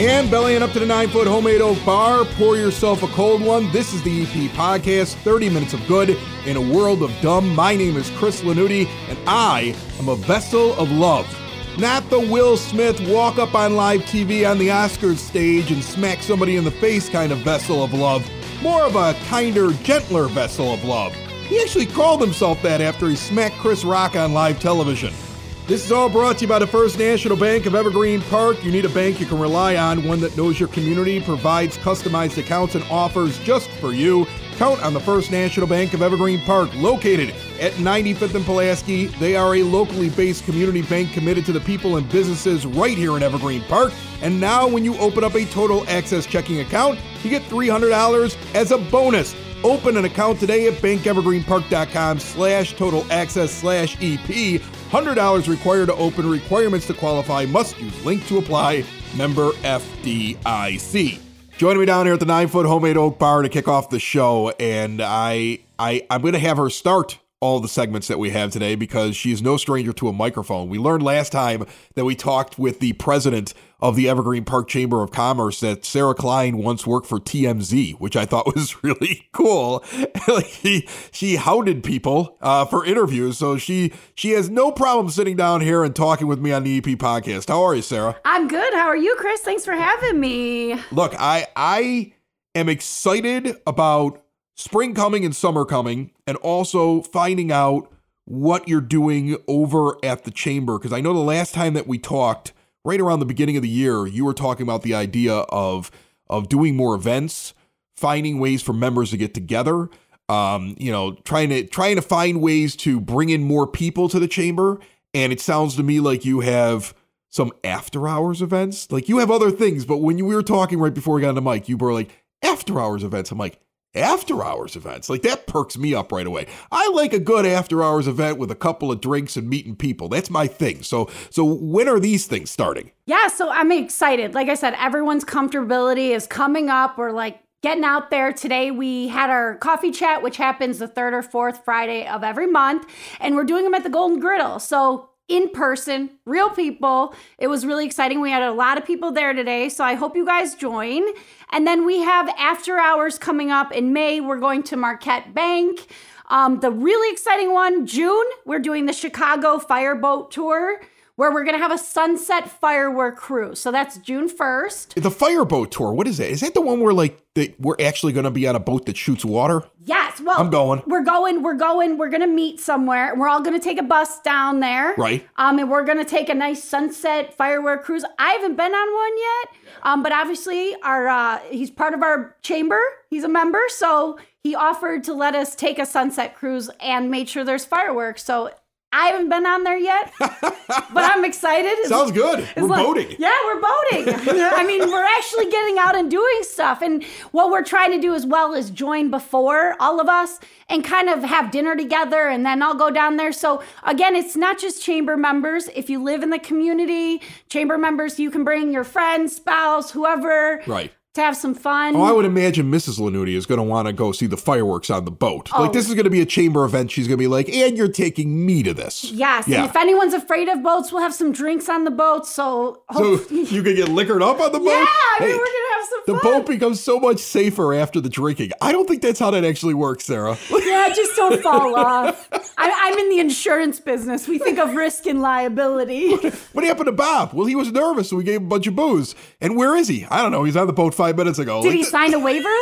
And bellying up to the nine foot homemade oak bar, pour yourself a cold one. This is the EP Podcast, 30 minutes of good in a world of dumb. My name is Chris Lanuti, and I am a vessel of love. Not the Will Smith walk up on live TV on the Oscars stage and smack somebody in the face kind of vessel of love. More of a kinder, gentler vessel of love. He actually called himself that after he smacked Chris Rock on live television. This is all brought to you by the First National Bank of Evergreen Park. You need a bank you can rely on, one that knows your community, provides customized accounts, and offers just for you. Count on the First National Bank of Evergreen Park, located at 95th and Pulaski. They are a locally based community bank committed to the people and businesses right here in Evergreen Park. And now, when you open up a total access checking account, you get $300 as a bonus. Open an account today at bankevergreenpark.com slash total access slash EP. $100 required to open. Requirements to qualify. Must use link to apply. Member FDIC. Joining me down here at the nine foot homemade oak bar to kick off the show, and I, I, I'm going to have her start all the segments that we have today because she is no stranger to a microphone. We learned last time that we talked with the president of the Evergreen Park Chamber of Commerce that Sara Klein once worked for TMZ, which I thought was really cool. like she she hounded people uh, for interviews, so she she has no problem sitting down here and talking with me on the EP podcast. How are you, Sara? I'm good. How are you, Chris? Thanks for having me. Look, I I am excited about spring coming and summer coming, and also finding out what you're doing over at the chamber. Because I know the last time that we talked, right around the beginning of the year, you were talking about the idea of of doing more events, finding ways for members to get together. Um, you know, trying to trying to find ways to bring in more people to the chamber. And it sounds to me like you have some after hours events. Like you have other things, but when you we were talking right before we got on the mic, you were like after hours events. I'm like, after hours events. Like that perks me up right away. I like a good after hours event with a couple of drinks and meeting people. That's my thing. So so when are these things starting? Yeah, so I'm excited. Like I said, everyone's comfortability is coming up. We're like getting out there. Today we had our coffee chat, which happens the third or fourth Friday of every month, and we're doing them at the Golden Griddle. So in person, real people. It was really exciting. We had a lot of people there today, so I hope you guys join. And then we have after hours coming up in May. We're going to Marquette Bank. Um, the really exciting one, June, we're doing the Chicago Fireboat Tour where we're going to have a sunset firework cruise. So that's June 1st. The fireboat tour, what is that? Is that the one where like the, we're actually going to be on a boat that shoots water? Yes. Well, I'm going. We're going. We're going. We're going to meet somewhere. We're all going to take a bus down there. Right. Um, and we're going to take a nice sunset firework cruise. I haven't been on one yet. Um, but obviously our uh, he's part of our chamber. He's a member, so he offered to let us take a sunset cruise and made sure there's fireworks. So I haven't been on there yet, but I'm excited. Sounds good. We're like, boating. Yeah, we're boating. I mean, we're actually getting out and doing stuff. And what we're trying to do as well is join before all of us and kind of have dinner together and then I'll go down there. So again, it's not just chamber members. If you live in the community, chamber members, you can bring your friends, spouse, whoever. Right to have some fun. Oh, I would imagine Mrs. Lanuti is going to want to go see the fireworks on the boat. Oh. Like this is going to be a chamber event. She's going to be like, "And you're taking me to this." Yes. Yeah. And if anyone's afraid of boats, we'll have some drinks on the boat. So, so you can get liquored up on the boat. Yeah, I mean, Hey, we're gonna have some the fun. boat becomes so much safer after the drinking. I don't think that's how that actually works, Sara. Yeah, just don't fall off. I, I'm in the insurance business. We think of risk and liability. what happened to Bob? Well, he was nervous, so we gave him a bunch of booze. And where is he? I don't know. He's on the boat five minutes ago. Did Like, he sign a waiver?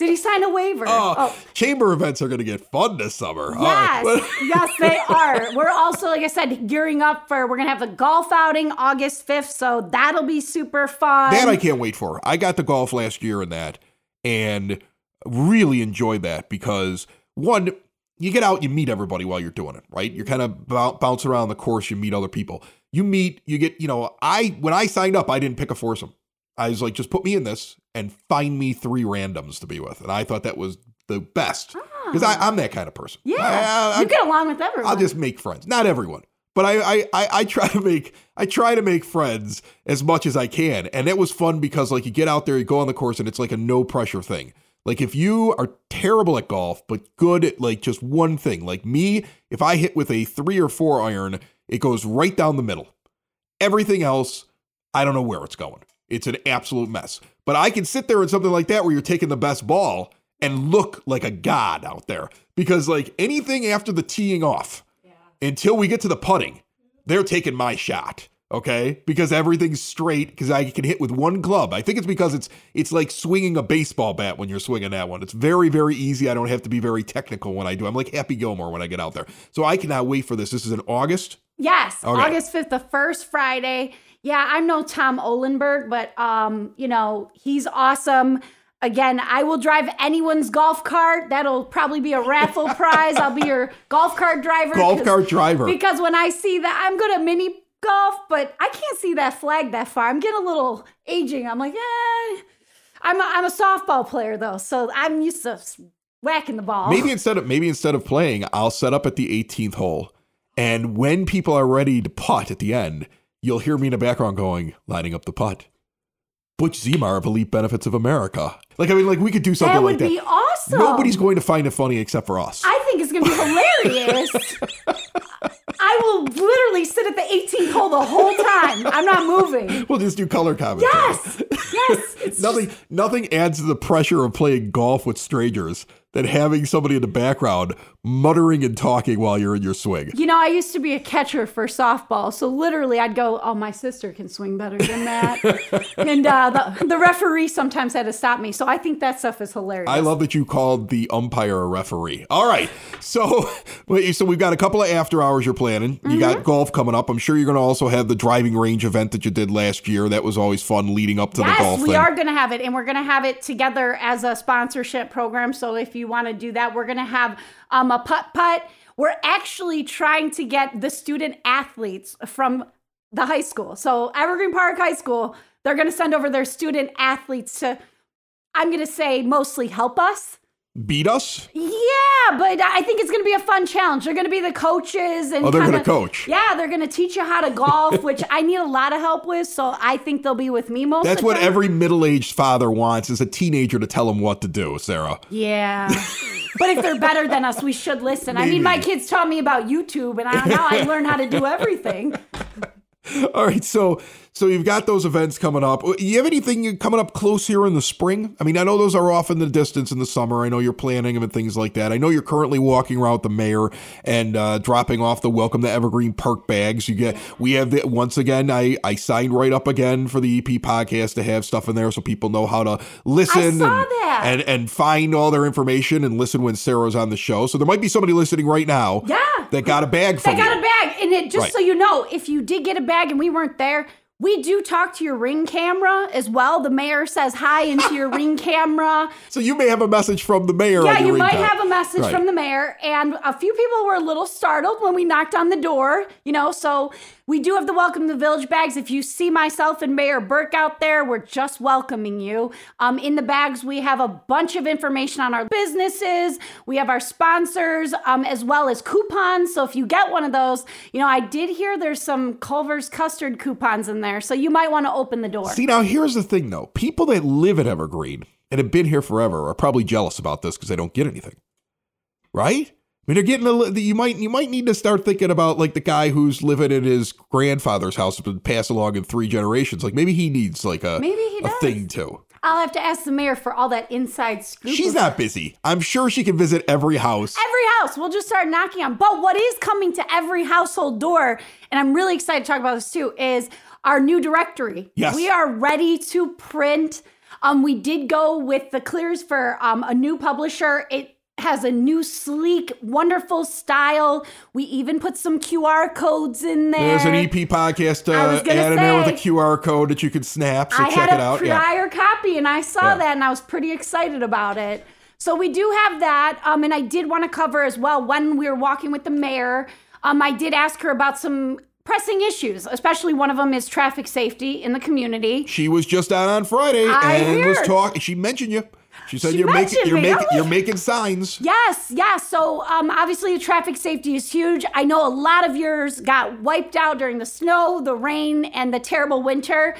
Did he sign a waiver? Oh, oh. chamber events are going to get fun this summer. Yes, right. yes, they are. We're also, like I said, gearing up for. We're gonna have the golf outing August fifth, so that'll be super fun. That I can't wait for. I got the golf last year in that and really enjoyed that because one, you get out, you meet everybody while you're doing it, right? You're kind of bou- bounce around the course, you meet other people. You meet, you get, you know, I when I signed up, I didn't pick a foursome. I was like, just put me in this and find me three randoms to be with. And I thought that was the best because ah. I'm that kind of person. Yeah, I, I- you get along with everyone. I'll just make friends. Not everyone, but I, I, I, I try to make I try to make friends as much as I can, and it was fun because like you get out there, you go on the course, and it's like a no pressure thing. Like if you are terrible at golf but good at like just one thing, like me, if I hit with a three or four iron, it goes right down the middle. Everything else, I don't know where it's going. It's an absolute mess. But I can sit there in something like that where you're taking the best ball and look like a god out there because like anything after the teeing off until we get to the putting, they're taking my shot. Okay, because everything's straight because I can hit with one club. I think it's because it's it's like swinging a baseball bat when you're swinging that one. It's very very easy. I don't have to be very technical when I do. I'm like Happy Gilmore when I get out there. So I cannot wait for this. This is in August. Yes, Okay. August 5th, the first Friday. Yeah, I'm no Tom Olenberg, but um, you know, he's awesome. Again, I will drive anyone's golf cart. That'll probably be a raffle prize. I'll be your golf cart driver. Golf cart driver. Because when I see that, I'm going to mini golf, but I can't see that flag that far. I'm getting a little aging. I'm like, eh. I'm a, I'm a softball player though, so I'm used to whacking the ball. Maybe instead of maybe instead of playing, I'll set up at the 18th hole, and when people are ready to putt at the end, you'll hear me in the background going, lining up the putt. Butch Zemar of Elite Benefits of America. Like I mean, like we could do something that like would that. Would be awesome. Nobody's going to find it funny except for us. I think it's going to be hilarious. I will literally sit at the 18th hole the whole time. I'm not moving. we'll just do color commentary. Yes, yes. Nothing just- nothing adds to the pressure of playing golf with strangers than having somebody in the background muttering and talking while you're in your swing. you know, I used to be a catcher for softball, so literally I'd go, "Oh, my sister can swing better than that," and uh, the the referee sometimes had to stop me. So I think that stuff is hilarious. I love that you called the umpire a referee. All right. So, so we've got a couple of after hours you're planning. You Mm-hmm. got golf coming up. I'm sure you're going to also have the driving range event that you did last year. That was always fun leading up to the Yes, golf we thing. are going to have it, and we're going to have it together as a sponsorship program. So if you want to do that, we're going to have um, a putt putt. We're actually trying to get the student athletes from the high school. So Evergreen Park High School, they're going to send over their student athletes to. I'm going to say mostly help us. Beat us? Yeah, but I think it's going to be a fun challenge. They're going to be the coaches and Oh, they're gonna coach. Yeah, they're going to teach you how to golf, which I need a lot of help with. So I think they'll be with me most. That's of the what time. every middle aged father wants is a teenager to tell him what to do, Sara. Yeah. but if they're better than us, we should listen. I mean, my kids taught me about YouTube, and I, now I learn how to do everything. All right, so so you've got those events coming up. You have anything coming up close here in the spring? I mean, I know those are off in the distance in the summer. I know you're planning them and things like that. I know you're currently walking around with the mayor and uh, dropping off the welcome to Evergreen Park bags. You get we have the, once again. I I signed right up again for the EP podcast to have stuff in there so people know how to listen and, and and find all their information and listen when Sara's on the show. So there might be somebody listening right now. Yeah. That got a bag I got you. a bag. And it, just Right. so you know, if you did get a bag and we weren't there, we do talk to your ring camera as well. The mayor says hi into your ring camera. So you may have a message from the mayor. Yeah, you might have a message Right. from the mayor. And a few people were a little startled when we knocked on the door, you know. So we do have the Welcome to the Village bags. If you see myself and Mayor Burke out there, we're just welcoming you. Um, in the bags, we have a bunch of information on our businesses, we have our sponsors, um, as well as coupons. So if you get one of those, you know, I did hear there's some Culver's custard coupons in there. So you might want to open the door. See, now here's the thing though. People that live at Evergreen and have been here forever are probably jealous about this because they don't get anything. Right? I mean, they're getting a li- you might you might need to start thinking about like the guy who's living in his grandfather's house been passed along in three generations. Like maybe he needs like a Maybe he a does. thing too. I'll have to ask the mayor for all that inside scoop. She's not busy. I'm sure she can visit every house. every house. We'll just start knocking on. But what is coming to every household door, and I'm really excited to talk about this too, is our new directory. Yes. We are ready to print. Um, we did go with the clears for um, a new publisher. It has a new sleek, wonderful style. We even put some QR codes in there. There's an EP podcast uh, added there with a QR code that you can snap. So I check had it a out. Yeah. prior copy and I saw Yeah. that and I was pretty excited about it. So we do have that. Um, and I did want to cover as well when we were walking with the mayor. Um, I did ask her about some pressing issues, especially one of them is traffic safety in the community. She was just out on Friday I and was talking. She mentioned you. She said She you're making you're me. making I'm you're making signs. Yes, yes. So um, obviously, traffic safety is huge. I know a lot of yours got wiped out during the snow, the rain, and the terrible winter.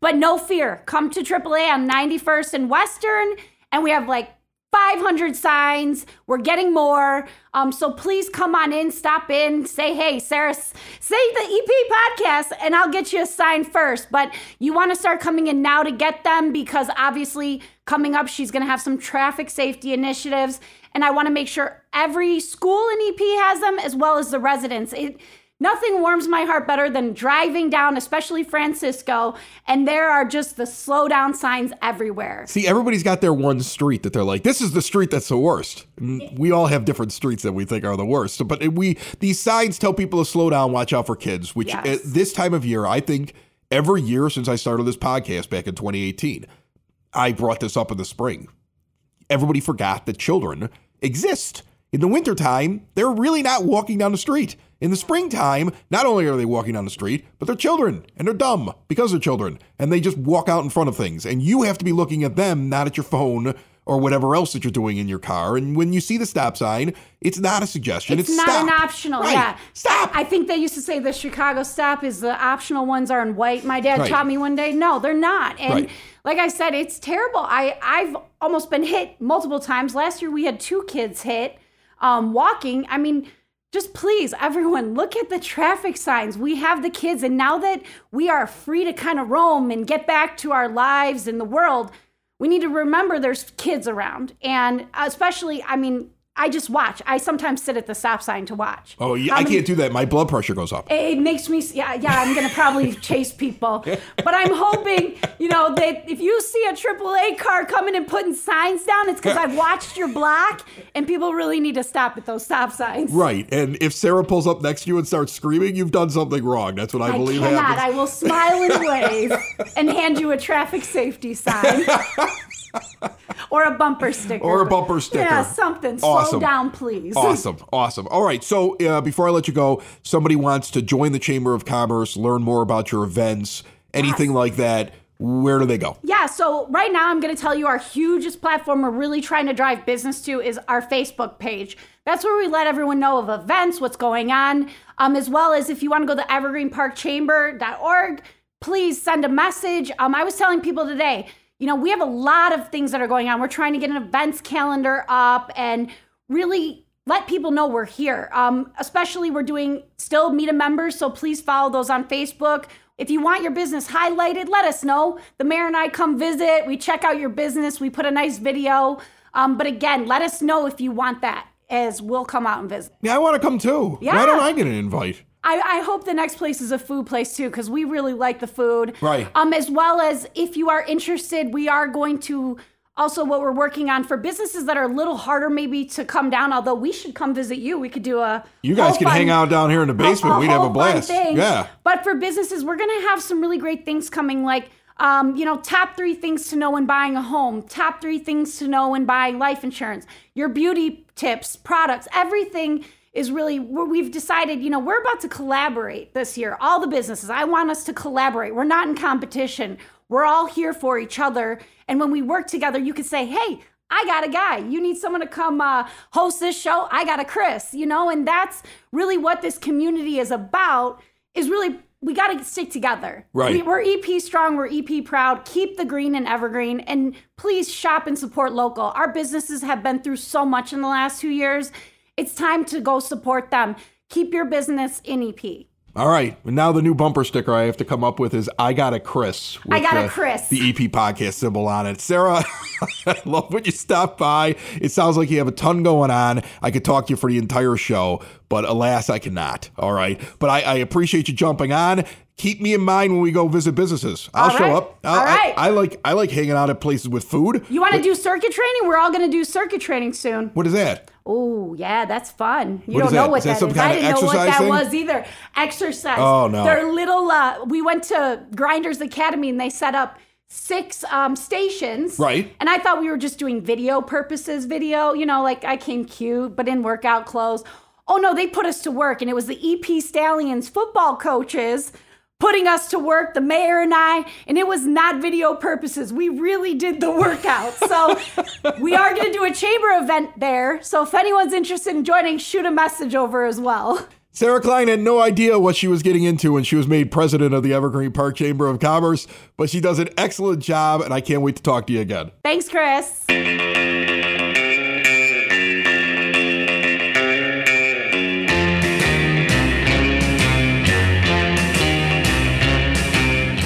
But no fear. Come to AAA on 91st and Western, and we have like 500 signs. We're getting more. Um, so please come on in, stop in, say, hey, Sara, say the EP podcast, and I'll get you a sign first. But you want to start coming in now to get them because obviously, coming up, she's going to have some traffic safety initiatives. And I want to make sure every school in EP has them as well as the residents. It, Nothing warms my heart better than driving down, especially Francisco, and there are just the slowdown signs everywhere. See, everybody's got their one street that they're like, this is the street that's the worst. And we all have different streets that we think are the worst. But we these signs tell people to slow down, watch out for kids. Which Yes. at this time of year, I think every year since I started this podcast back in 2018, I brought this up in the spring. Everybody forgot that children exist. In the wintertime, they're really not walking down the street. In the springtime, not only are they walking down the street, but they're children and they're dumb because they're children and they just walk out in front of things. And you have to be looking at them, not at your phone or whatever else that you're doing in your car. And when you see the stop sign, it's not a suggestion. It's, It's, not stop. an optional, Right. yeah. Stop. I think they used to say the Chicago stop is the optional ones are in white. My dad Right. taught me one day, no, they're not. And Right. like I said, it's terrible. I I've almost been hit multiple times. Last year we had two kids hit um, walking. I mean, just please, everyone, look at the traffic signs. We have the kids, and now that we are free to kind of roam and get back to our lives in the world, we need to remember there's kids around. And especially, I mean, I just watch. I sometimes sit at the stop sign to watch. oh, yeah, How I many- can't do that. My blood pressure goes up. it makes me yeah yeah i'm gonna probably chase people but i'm hoping you know that if you see a aaa car coming and putting signs down it's because i've watched your block and people really need to stop at those stop signs Right. And if Sara pulls up next to you and starts screaming, you've done something wrong. That's what I, I believe cannot. happens. I will smile and wave and hand you a traffic safety sign. Or a bumper sticker. Or a bumper sticker. Yeah, something. Slow down, please. Awesome. Awesome. All right. So uh, before I let you go, somebody wants to join the Chamber of Commerce, learn more about your events, anything like that. Where do they go? Yeah, so right now I'm going to tell you our hugest platform we're really trying to drive business to is our Facebook page. That's where we let everyone know of events, what's going on, um, as well as if you want to go to evergreenparkchamber.org, please send a message. Um, I was telling people today, you know, we have a lot of things that are going on. We're trying to get an events calendar up and really let people know we're here. Um, especially, we're doing still meet a members, so please follow those on Facebook. If you want your business highlighted, let us know. The mayor and I come visit. We check out your business. We put a nice video. Um, but again, let us know if you want that, as we'll come out and visit. Yeah, I want to come too. Yeah. Why don't I get an invite? I, I hope the next place is a food place too, because we really like the food. Right. Um, as well as if you are interested, we are going to also what we're working on for businesses that are a little harder maybe to come down. Although we should come visit you, we could do a You guys can fun- hang out down here in the basement. We'd have a blast. Yeah. But for businesses, we're going to have some really great things coming, like, um, you know, top three things to know when buying a home, top three things to know when buying life insurance, your beauty tips, products, everything is really where we've decided, you know, we're about to collaborate this year. All the businesses, I want us to collaborate. We're not in competition. We're all here for each other. And when we work together, you could say, hey, I got a guy. You need someone to come uh, host this show. I got a Chris, you know, and that's really what this community is about. Is really we got to stick together. Right. We, we're EP strong. We're EP proud. Keep the green and evergreen, and please shop and support local. Our businesses have been through so much in the last two years. It's time to go support them. Keep your business in EP. All right. Now the new bumper sticker I have to come up with is I got a Chris. I with got a the- Chris. The EP podcast symbol on it. Sara, I love when you stop by. It sounds like you have a ton going on. I could talk to you for the entire show, but alas, I cannot. All right. But I, I appreciate you jumping on. Keep me in mind when we go visit businesses. I'll show up. I'll- All right. I, I like I like hanging out at places with food. You want to do circuit training? We're all going to do circuit training soon. What is that? Oh, yeah, that's fun. You What don't know what Is that that is. I didn't know what that thing? was either. Exercise. Oh, no. They're little. Uh, we went to Grinders Academy and they set up six um, stations. Right. And I thought we were just doing video purposes. Video, you know, like I came cute, but in workout clothes. Oh no, they put us to work, and it was the EP Stallions football coaches putting us to work, the mayor and I, and it was not video purposes. We really did the workout. So we are going to do a chamber event there. So if anyone's interested in joining, shoot a message over as well. Sara Klein had no idea what she was getting into when she was made president of the Evergreen Park Chamber of Commerce, but she does an excellent job, and I can't wait to talk to you again. Thanks, Chris.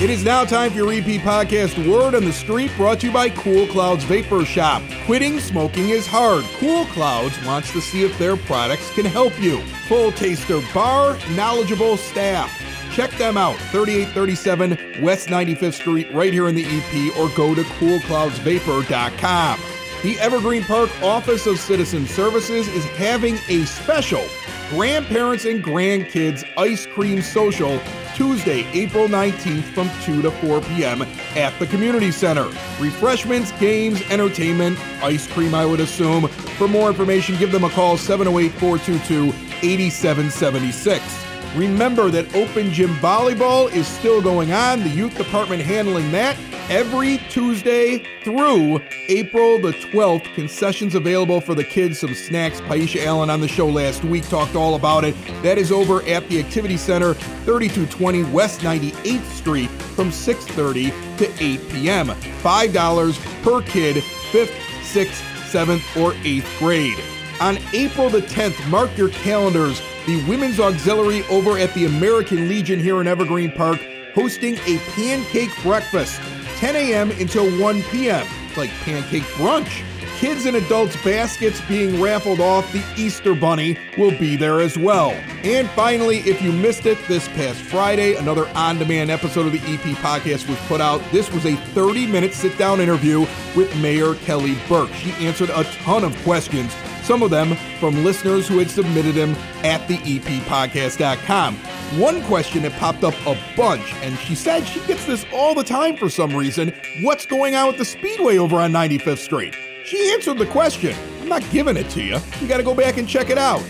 It is now time for your EP podcast Word on the Street brought to you by Cool Clouds Vapor Shop. Quitting smoking is hard. Cool Clouds wants to see if their products can help you. Full taster bar, knowledgeable staff. Check them out, 3837 West 95th Street, right here in the EP, or go to coolcloudsvapor.com. The Evergreen Park Office of Citizen Services is having a special Grandparents and Grandkids Ice Cream Social Tuesday, April 19th from 2 to 4 p.m. at the Community Center. Refreshments, games, entertainment, ice cream, I would assume. For more information, give them a call 708 422 8776. Remember that Open Gym Volleyball is still going on, the youth department handling that every Tuesday through April the 12th. Concessions available for the kids, some snacks. Paisha Allen on the show last week talked all about it. That is over at the Activity Center, 3220 West 98th Street from 6:30 to 8 p.m. $5 per kid, 5th, 6th, 7th, or 8th grade. On April the 10th, mark your calendars. The Women's Auxiliary over at the American Legion here in Evergreen Park hosting a pancake breakfast, 10 a.m. until 1 p.m. It's like pancake brunch. Kids and adults baskets being raffled off. The Easter Bunny will be there as well. And finally, if you missed it this past Friday, another on demand episode of the EP podcast was put out. This was a 30 minute sit down interview with Mayor Kelly Burke. She answered a ton of questions some of them from listeners who had submitted them at the eppodcast.com. One question that popped up a bunch, and she said she gets this all the time for some reason what's going on with the Speedway over on 95th Street? She answered the question. I'm not giving it to you. You got to go back and check it out.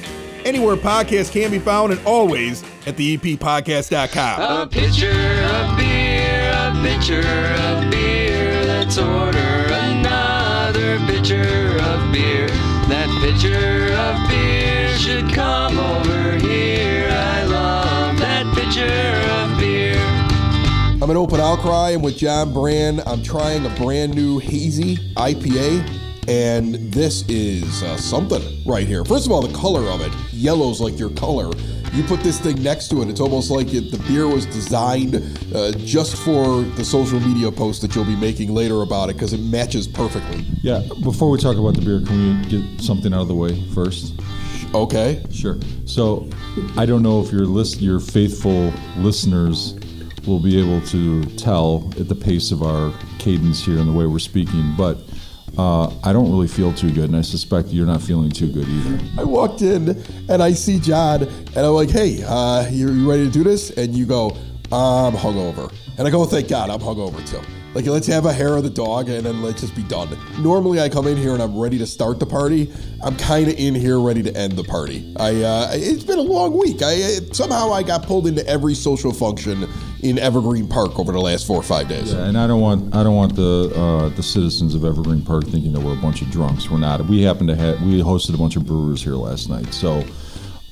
Anywhere podcasts can be found, and always at the eppodcast.com. A pitcher of beer, a pitcher of beer. Let's order another pitcher of beer. That pitcher of beer should come over here. I love that pitcher of beer. I'm an open outcry. I'm with John Brand. I'm trying a brand new hazy IPA, and this is uh, something right here. First of all, the color of it yellow's like your color. You put this thing next to it, it's almost like it, the beer was designed uh, just for the social media post that you'll be making later about it because it matches perfectly. Yeah, before we talk about the beer, can we get something out of the way first? Okay. Sure. So, I don't know if your list, your faithful listeners will be able to tell at the pace of our cadence here and the way we're speaking, but uh, I don't really feel too good, and I suspect you're not feeling too good either. I walked in and I see John, and I'm like, hey, uh, you, you ready to do this? And you go, I'm hungover. And I go, thank God, I'm hungover too. Like, let's have a hair of the dog and then let's just be done. Normally, I come in here and I'm ready to start the party. I'm kind of in here ready to end the party. I uh, It's been a long week. I it, Somehow I got pulled into every social function in Evergreen Park over the last four or five days. Yeah, and I don't want I don't want the uh, the citizens of Evergreen Park thinking that we're a bunch of drunks. We're not. We happen to have we hosted a bunch of brewers here last night, so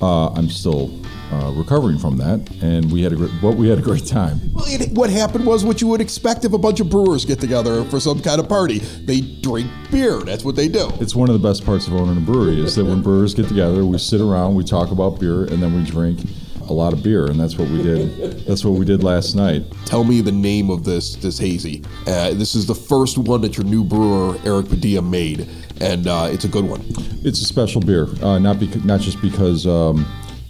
uh, I'm still uh, recovering from that, and we had a great, well, we had a great time. Well, it, what happened was what you would expect if a bunch of brewers get together for some kind of party. They drink beer. That's what they do. It's one of the best parts of owning a brewery is that when brewers get together, we sit around, we talk about beer, and then we drink a lot of beer, and that's what we did. That's what we did last night. Tell me the name of this this hazy. Uh, this is the first one that your new brewer Eric Padilla made, and uh, it's a good one. It's a special beer, uh, not because not just because um,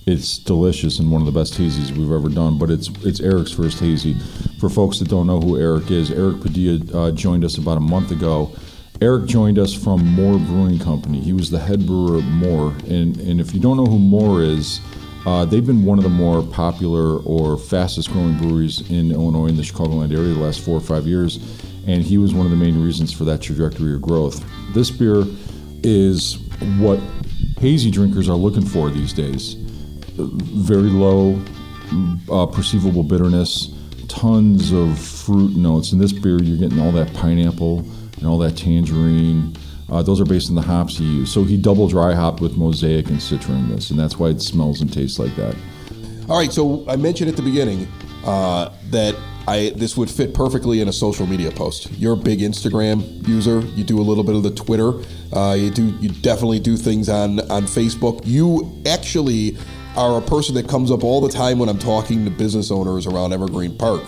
it's delicious and one of the best hazies we've ever done, but it's it's Eric's first hazy. For folks that don't know who Eric is, Eric Padilla uh, joined us about a month ago. Eric joined us from More Brewing Company. He was the head brewer at More, and and if you don't know who More is. Uh, they've been one of the more popular or fastest growing breweries in Illinois in the Chicagoland area the last four or five years, and he was one of the main reasons for that trajectory of growth. This beer is what hazy drinkers are looking for these days. Very low uh, perceivable bitterness, tons of fruit notes. In this beer, you're getting all that pineapple and all that tangerine. Uh, those are based on the hops he used. So he double dry hopped with mosaic and Citra in this, and that's why it smells and tastes like that. All right, so I mentioned at the beginning uh, that I this would fit perfectly in a social media post. You're a big Instagram user. You do a little bit of the Twitter. Uh, you do you definitely do things on on Facebook. You actually are a person that comes up all the time when I'm talking to business owners around Evergreen Park.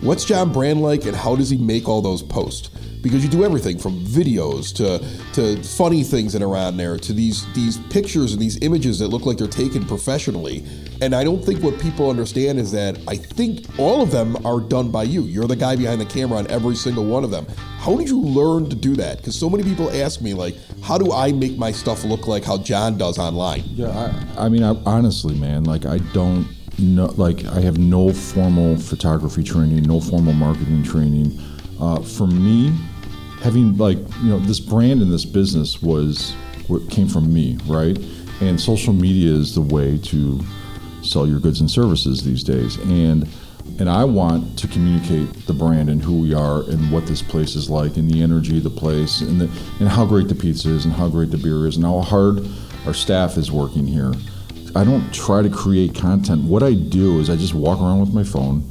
What's John Brand like, and how does he make all those posts? Because you do everything from videos to to funny things that are on there to these these pictures and these images that look like they're taken professionally. And I don't think what people understand is that I think all of them are done by you. You're the guy behind the camera on every single one of them. How did you learn to do that? Because so many people ask me like, how do I make my stuff look like how John does online? Yeah, I, I mean, I, honestly, man, like I don't know, like I have no formal photography training, no formal marketing training. Uh, for me, having like you know this brand and this business was what came from me, right? And social media is the way to sell your goods and services these days. And and I want to communicate the brand and who we are and what this place is like and the energy of the place and the, and how great the pizza is and how great the beer is and how hard our staff is working here. I don't try to create content. What I do is I just walk around with my phone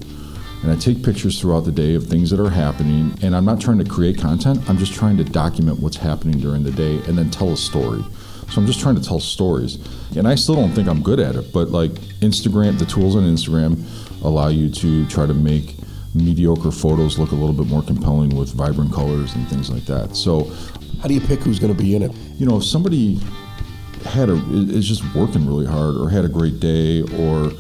and I take pictures throughout the day of things that are happening. And I'm not trying to create content, I'm just trying to document what's happening during the day and then tell a story. So I'm just trying to tell stories. And I still don't think I'm good at it, but like Instagram, the tools on Instagram allow you to try to make mediocre photos look a little bit more compelling with vibrant colors and things like that. So, how do you pick who's going to be in it? You know, if somebody had a is just working really hard or had a great day or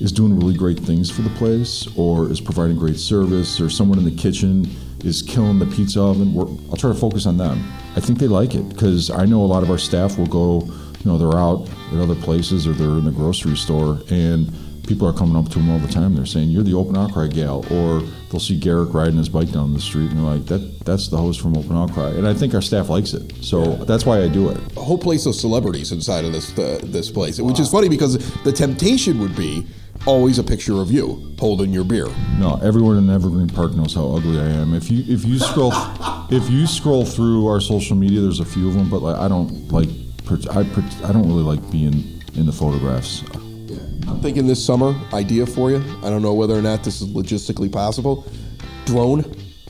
is doing really great things for the place or is providing great service or someone in the kitchen is killing the pizza oven, I'll try to focus on them. I think they like it because I know a lot of our staff will go, you know, they're out at other places or they're in the grocery store and people are coming up to them all the time. They're saying, "You're the Open Outcry gal," or they'll see Garrick riding his bike down the street, and they're like, "That that's the host from Open Outcry." And I think our staff likes it, so yeah. that's why I do it. A whole place of celebrities inside of this uh, this place, wow. which is funny because the temptation would be always a picture of you holding your beer. No, everyone in Evergreen Park knows how ugly I am. If you if you scroll if you scroll through our social media, there's a few of them, but like I don't like I I don't really like being in the photographs. I'm thinking this summer idea for you. I don't know whether or not this is logistically possible. Drone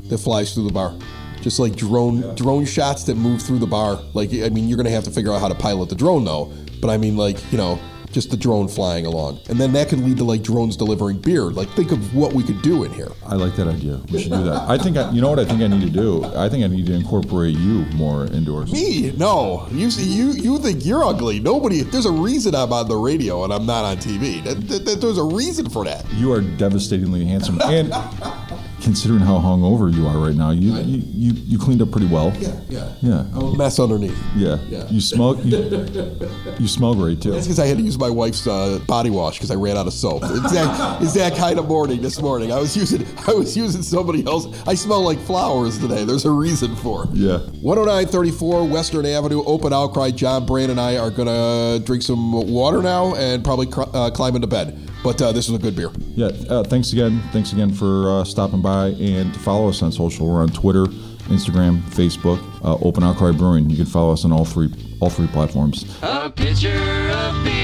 that flies through the bar. Just like drone yeah. drone shots that move through the bar. Like I mean, you're gonna have to figure out how to pilot the drone though. But I mean, like you know, just the drone flying along. And then that could lead to like drones delivering beer. Like think of what we could do in here. I like that idea. We should do that. I think I, you know what I think I need to do. I think I need to incorporate you more into our. Me? No. You see, you you think you're ugly. Nobody. There's a reason I'm on the radio and I'm not on TV. That, that, that, there's a reason for that. You are devastatingly handsome and considering how hungover you are right now, you, you, you, you, cleaned up pretty well. Yeah, yeah. Yeah. Mess underneath. Yeah. yeah. You smell you, you smell great too. That's because I had to use my wife's uh, body wash because I ran out of soap. It's that, it's that kind of morning this morning. I was using I was using somebody else. I smell like flowers today. There's a reason for it. Yeah. 10934 Western Avenue, Open Outcry. John Brand and I are gonna drink some water now and probably cr- uh, climb into bed. But uh, this is a good beer. Yeah. Uh, thanks again. Thanks again for uh, stopping by and to follow us on social. We're on Twitter, Instagram, Facebook. Uh, Open Outcry Brewing. You can follow us on all three all three platforms. A pitcher of beer,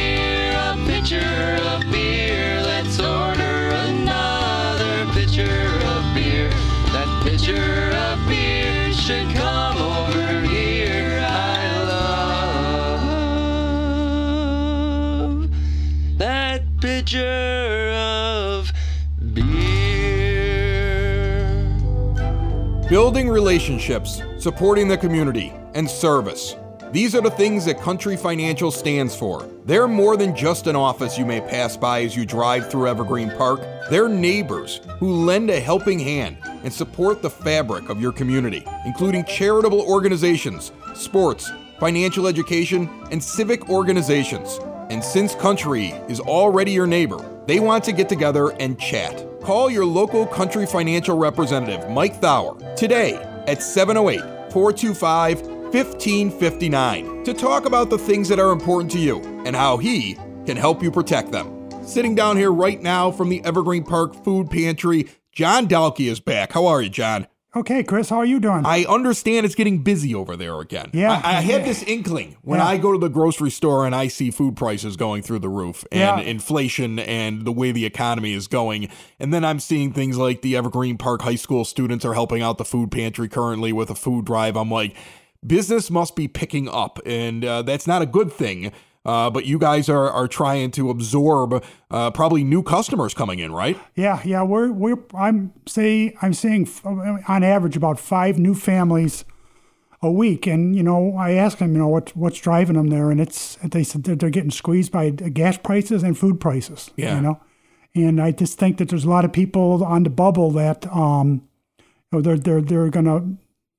relationships, supporting the community, and service. These are the things that Country Financial stands for. They're more than just an office you may pass by as you drive through Evergreen Park. They're neighbors who lend a helping hand and support the fabric of your community, including charitable organizations, sports, financial education, and civic organizations. And since Country is already your neighbor, they want to get together and chat. Call your local Country Financial representative, Mike Thauer, today at 708 425 1559 to talk about the things that are important to you and how he can help you protect them. Sitting down here right now from the Evergreen Park Food Pantry, John Dahlke is back. How are you, John? Okay, Chris, how are you doing? I understand it's getting busy over there again. Yeah. I, I had this inkling when Yeah. I go to the grocery store and I see food prices going through the roof and Yeah. inflation and the way the economy is going. And then I'm seeing things like the Evergreen Park High School students are helping out the food pantry currently with a food drive. I'm like, business must be picking up, and uh, that's not a good thing. Uh, but you guys are, are trying to absorb uh, probably new customers coming in, right? yeah, yeah, we're we're I'm say I'm seeing f- on average about five new families a week, and you know I asked them, you know, what what's driving them there, and it's they said that they're getting squeezed by gas prices and food prices. Yeah. you know, and I just think that there's a lot of people on the bubble that um, you know, they're they're they're gonna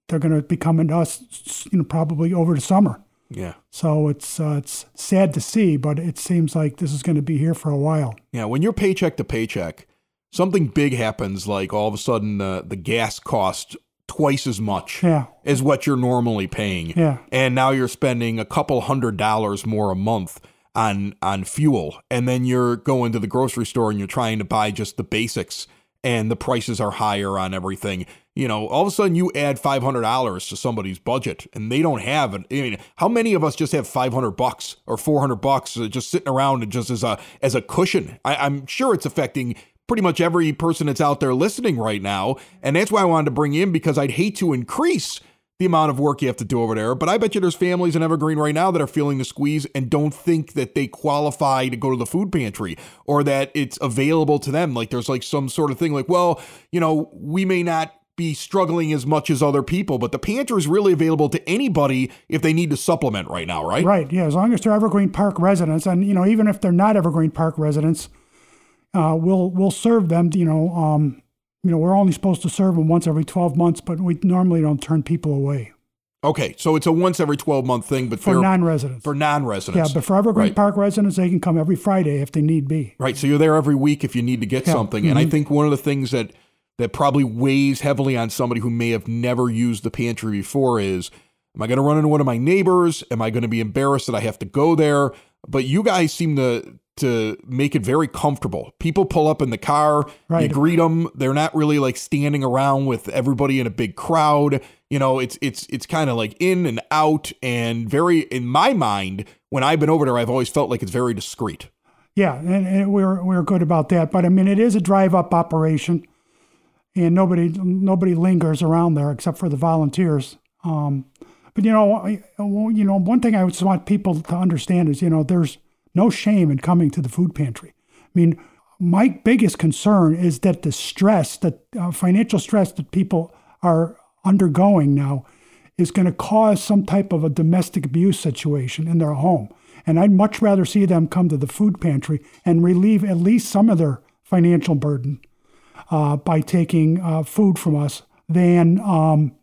they're gonna be coming to us, you know, probably over the summer. Yeah. So it's uh, it's sad to see, but it seems like this is going to be here for a while. Yeah, when you're paycheck to paycheck, something big happens like all of a sudden uh, the gas cost twice as much Yeah. as what you're normally paying. Yeah. And now you're spending a couple hundred dollars more a month on on fuel and then you're going to the grocery store and you're trying to buy just the basics and the prices are higher on everything. You know, all of a sudden you add five hundred dollars to somebody's budget, and they don't have it. I mean, how many of us just have five hundred bucks or four hundred bucks just sitting around and just as a as a cushion? I, I'm sure it's affecting pretty much every person that's out there listening right now, and that's why I wanted to bring in because I'd hate to increase the amount of work you have to do over there. But I bet you there's families in Evergreen right now that are feeling the squeeze and don't think that they qualify to go to the food pantry or that it's available to them. Like there's like some sort of thing like, well, you know, we may not be struggling as much as other people, but the pantry is really available to anybody if they need to supplement right now, right? Right. Yeah. As long as they're Evergreen Park residents, and you know, even if they're not Evergreen Park residents, uh, we'll we'll serve them. You know, um, you know, we're only supposed to serve them once every twelve months, but we normally don't turn people away Okay, so it's a once every 12 month thing, but for non-residents. for non-residents. yeah, but for Evergreen Right. Park residents, they can come every Friday if they need be. Right. So you're there every week if you need to get Yeah. something. And I mm-hmm. think one of the things that that probably weighs heavily on somebody who may have never used the pantry before is am I going to run into one of my neighbors? Am I going to be embarrassed that I have to go there? But you guys seem to to make it very comfortable. People pull up in the car, you greet them. They're not really like standing around with everybody in a big crowd. You know, it's it's it's kind of like in and out and very in my mind when I've been over there I've always felt like it's very discreet. Yeah, and, and we're we're good about that. But I mean, it is a drive-up operation, and nobody nobody lingers around there except for the volunteers. Um, but you know, you know, one thing I just want people to understand is, you know, there's no shame in coming to the food pantry. I mean, my biggest concern is that the stress, that uh, financial stress that people are undergoing now, is going to cause some type of a domestic abuse situation in their home. And I'd much rather see them come to the food pantry and relieve at least some of their financial burden uh, by taking uh, food from us than, um,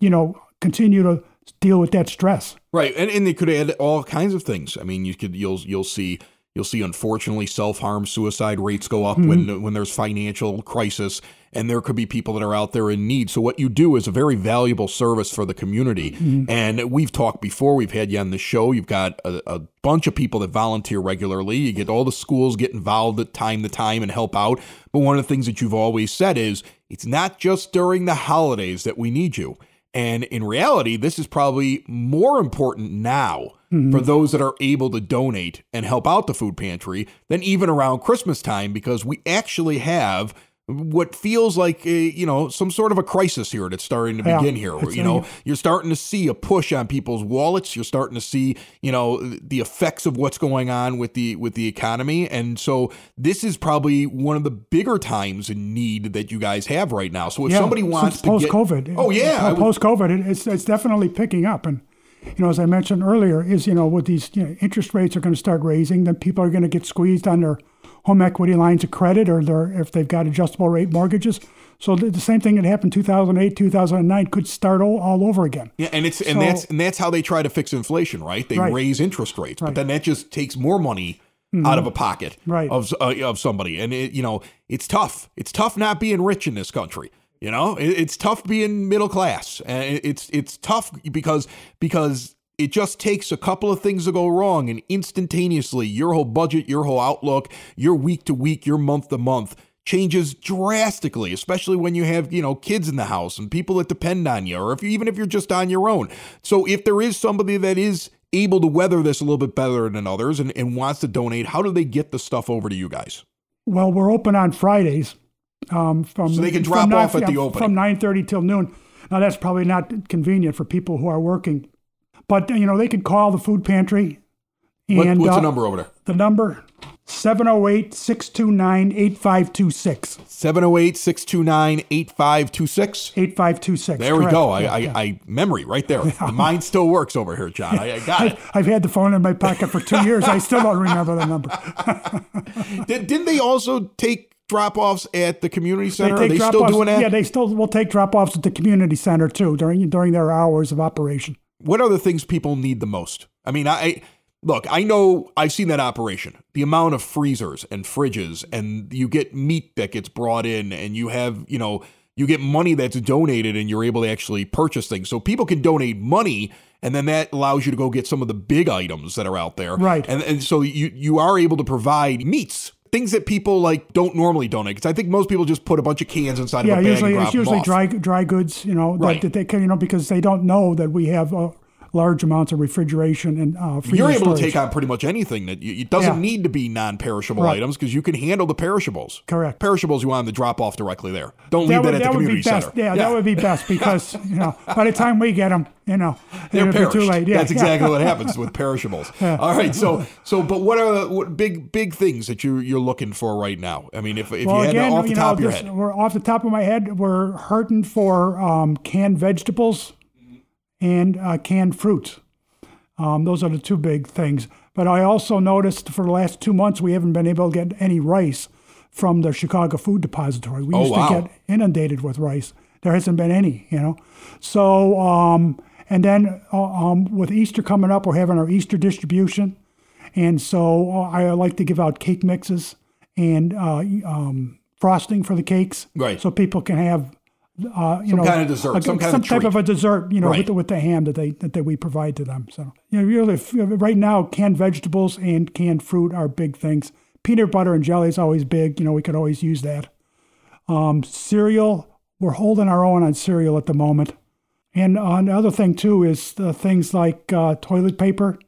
you know, continue to deal with that stress. Right, and and they could add all kinds of things. I mean, you could you'll you'll see you'll see unfortunately self harm suicide rates go up when hmm. when there's financial crisis, and there could be people that are out there in need. So what you do is a very valuable service for the community. Mm-hmm. And we've talked before. We've had you on the show. You've got a, a bunch of people that volunteer regularly. You get all the schools get involved at time to time and help out. But one of the things that you've always said is it's not just during the holidays that we need you. And in reality, this is probably more important now for mm-hmm. those that are able to donate and help out the food pantry than even around Christmas time because we actually have what feels like a, you know some sort of a crisis here that's starting to Yeah, begin here you a- know you're starting to see a push on people's wallets. You're starting to see you know the effects of what's going on with the with the economy. And so this is probably one of the bigger times in need that you guys have right now. So if somebody wants to post COVID. oh yeah post COVID, it's it's definitely picking up, and you know, as I mentioned earlier, is you know, with these you know, interest rates are going to start raising, then people are going to get squeezed on their home equity lines of credit, or their if they've got adjustable rate mortgages. So the, the same thing that happened 2008, 2009 could start all, all over again. Yeah, and it's and So- that's and that's how they try to fix inflation, right? They Right. raise interest rates, but then that just takes more money out of a pocket Right. of uh, of somebody, and it, you know it's tough. It's tough not being rich in this country. You know, it, it's tough being middle class, and it- it's it's tough because because it just takes a couple of things to go wrong, and instantaneously your whole budget, your whole outlook, your week to week, your month to month changes drastically, especially when you have, you know, kids in the house and people that depend on you, or if you, even if you're just on your own. So if there is somebody that is able to weather this a little bit better than others and, and wants to donate, how do they get the stuff over to you guys? Well, we're open on Fridays. Um, from So they can drop off at the opening. from nine thirty till noon. Now that's probably not convenient for people who are working, but you know they could call the food pantry. What, And what's uh, the number over there? The number 708-629-8526. 708 629 8526. 8526. There we go. I, Yeah, I, yeah. I memory right there. The mind still works over here, John. I, I got it. I've had the phone in my pocket for two years. I still don't remember the number. Did, didn't they also take drop offs at the community center? Are they still doing that? Yeah, they still will take drop offs at the community center too during during their hours of operation. What are the things people need the most? I mean, I look, I know I've seen that operation. The amount of freezers and fridges, and you get meat that gets brought in, and you have, you know, you get money that's donated, and you're able to actually purchase things. So people can donate money. And then that allows you to go get some of the big items that are out there. Right. And, and so you, you are able to provide meats, things that people like don't normally donate. Because I think most people just put a bunch of cans inside Yeah, of a bag usually it's usually dry dry goods. You know Right. that, that they can you know because they don't know that we have uh, large amounts of refrigeration and uh, You're able storage. to take on pretty much anything that you, it doesn't Yeah. need to be non-perishable Right. items because you can handle the perishables. Correct. Perishables you want them to drop off directly there. Don't leave That that, would, at the that would community center. Yeah, that would be best because you know by the time we get them, you know, They're perished. too late. Yeah, That's exactly what happens with perishables. All right, so so but what are the what big big things that you you're looking for right now? I mean, if, if Well, you had again, off the top know, of your this- head, we're off the top of my head. We're hurting for um, canned vegetables and uh, canned fruits. Um, those are the two big things. But I also noticed for the last two months we haven't been able to get any rice from the Chicago Food Depository. We Oh, used wow. to get inundated with rice. There hasn't been any, you know. So, um, and then uh, um, with Easter coming up, we're having our Easter distribution. And so uh, I like to give out cake mixes and uh, um, frosting for the cakes. Right. So people can have, uh, you know, kind of dessert, a- some kind of type treat. of a dessert, you know, Right. with, the, with the ham that they that, they, we provide to them. So, you know, really, right now, canned vegetables and canned fruit are big things. Peanut butter and jelly is always big. You know, we could always use that. Um, cereal, we're holding our own on cereal at the moment. And uh, another thing too is things like uh, toilet paper,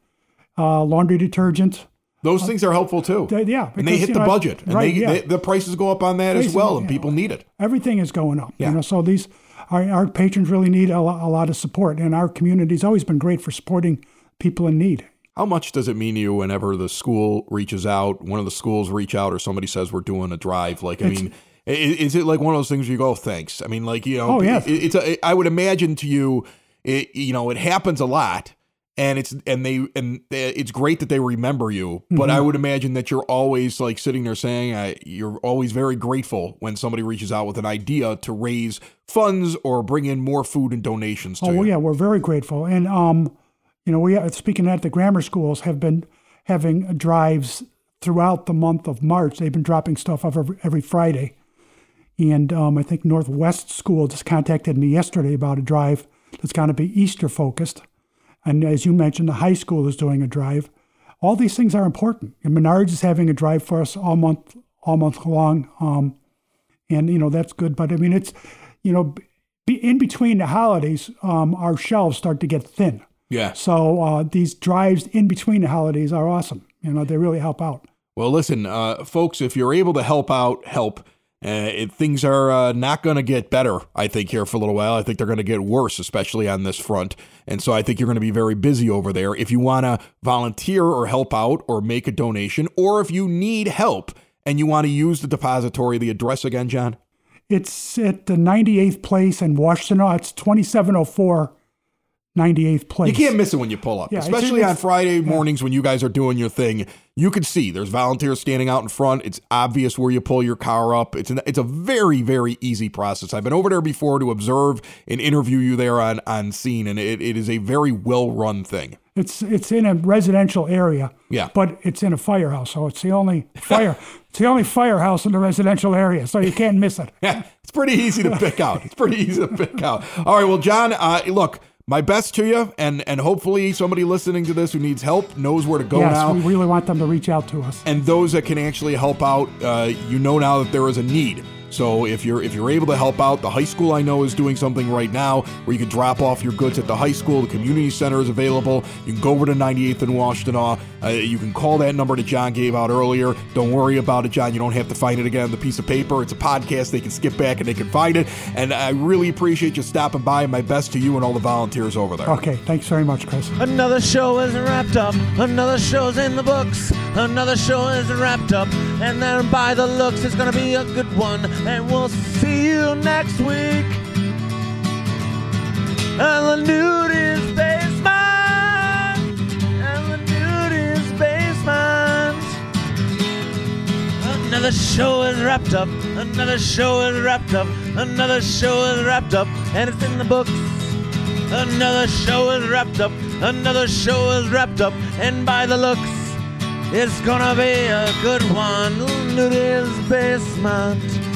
uh, laundry detergent. Those things are helpful too. They- yeah, and they hit the know, budget, and right, they, yeah. they the prices go up on that as well, and yeah. people need it. Everything is going up. Yeah. You know, so these our, our patrons really need a, lo- a lot of support, and our community's always been great for supporting people in need. How much does it mean to you whenever the school reaches out, one of the schools reach out, or somebody says we're doing a drive? Like, I mean, is it like one of those things where you go, oh, thanks? I mean, like, you know, Oh, it- it's a, I would imagine to you, it, you know, it happens a lot. And it's and they and it's great that they remember you, but Mm-hmm. I would imagine that you're always like sitting there saying I, you're always very grateful when somebody reaches out with an idea to raise funds or bring in more food and donations to Oh you. well, yeah, we're very grateful, and um, you know, we speaking at the grammar schools have been having drives throughout the month of March. They've been dropping stuff off every, every Friday, and um, I think Northwest School just contacted me yesterday about a drive that's going to be Easter focused, and as you mentioned, the high school is doing a drive. All these things are important. And Menards is having a drive for us all month, all month long. Um, and you know that's good. But I mean, it's you know, be, in between the holidays, um, our shelves start to get thin. Yeah. So uh, these drives in between the holidays are awesome. You know, they really help out. Well, listen, uh, folks, if you're able to help out, help. Uh, it, things are uh, not going to get better, I think, here for a little while. I think they're going to get worse, especially on this front. And so I think you're going to be very busy over there. If you want to volunteer or help out or make a donation, or if you need help and you want to use the depository, the address again, John? It's at the 98th place in Washtenaw. It's 2704 98th place. You can't miss it when you pull up, Yeah, especially on Friday mornings when you guys are doing your thing. You can see there's volunteers standing out in front. It's obvious where you pull your car up. It's an, it's a very very easy process. I've been over there before to observe and interview you there on on scene, and it, it is a very well run thing. It's it's in a residential area. Yeah. But it's in a firehouse, so it's the only fire. it's the only firehouse in the residential area, so you can't miss it. Yeah, it's pretty easy to pick out. It's pretty easy to pick out. All right, well, John, uh, look, my best to you, and and hopefully somebody listening to this who needs help knows where to go yes, now. we really want them to reach out to us. and those that can actually help out, uh, you know now that there is a need. So if you're if you're able to help out, the high school I know is doing something right now where you can drop off your goods at the high school. The community center is available. You can go over to 98th and Washtenaw. Uh, you can call that number that John gave out earlier. Don't worry about it, John. You don't have to find it again on the piece of paper. It's a podcast. They can skip back and they can find it. And I really appreciate you stopping by. My best to you and all the volunteers over there. Okay, thanks very much, Chris. Another show is wrapped up. Another show's in the books. Another show is wrapped up. And then by the looks, it's gonna be a good one. And we'll see you next week. And the nude is basement. And the nude is basement. Another show is wrapped up. Another show is wrapped up. Another show is wrapped up. And it's in the books. Another show is wrapped up. Another show is wrapped up. And by the looks, it's gonna be a good one. Nudie's basement.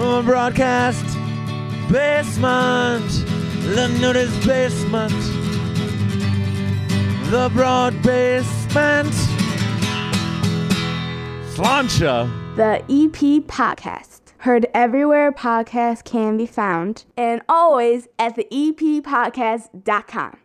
Oh, broadcast basement. The nudie's basement. The broad basement. Sláinte. The EP Podcast. Heard everywhere podcasts can be found, and always at the eppodcast.com.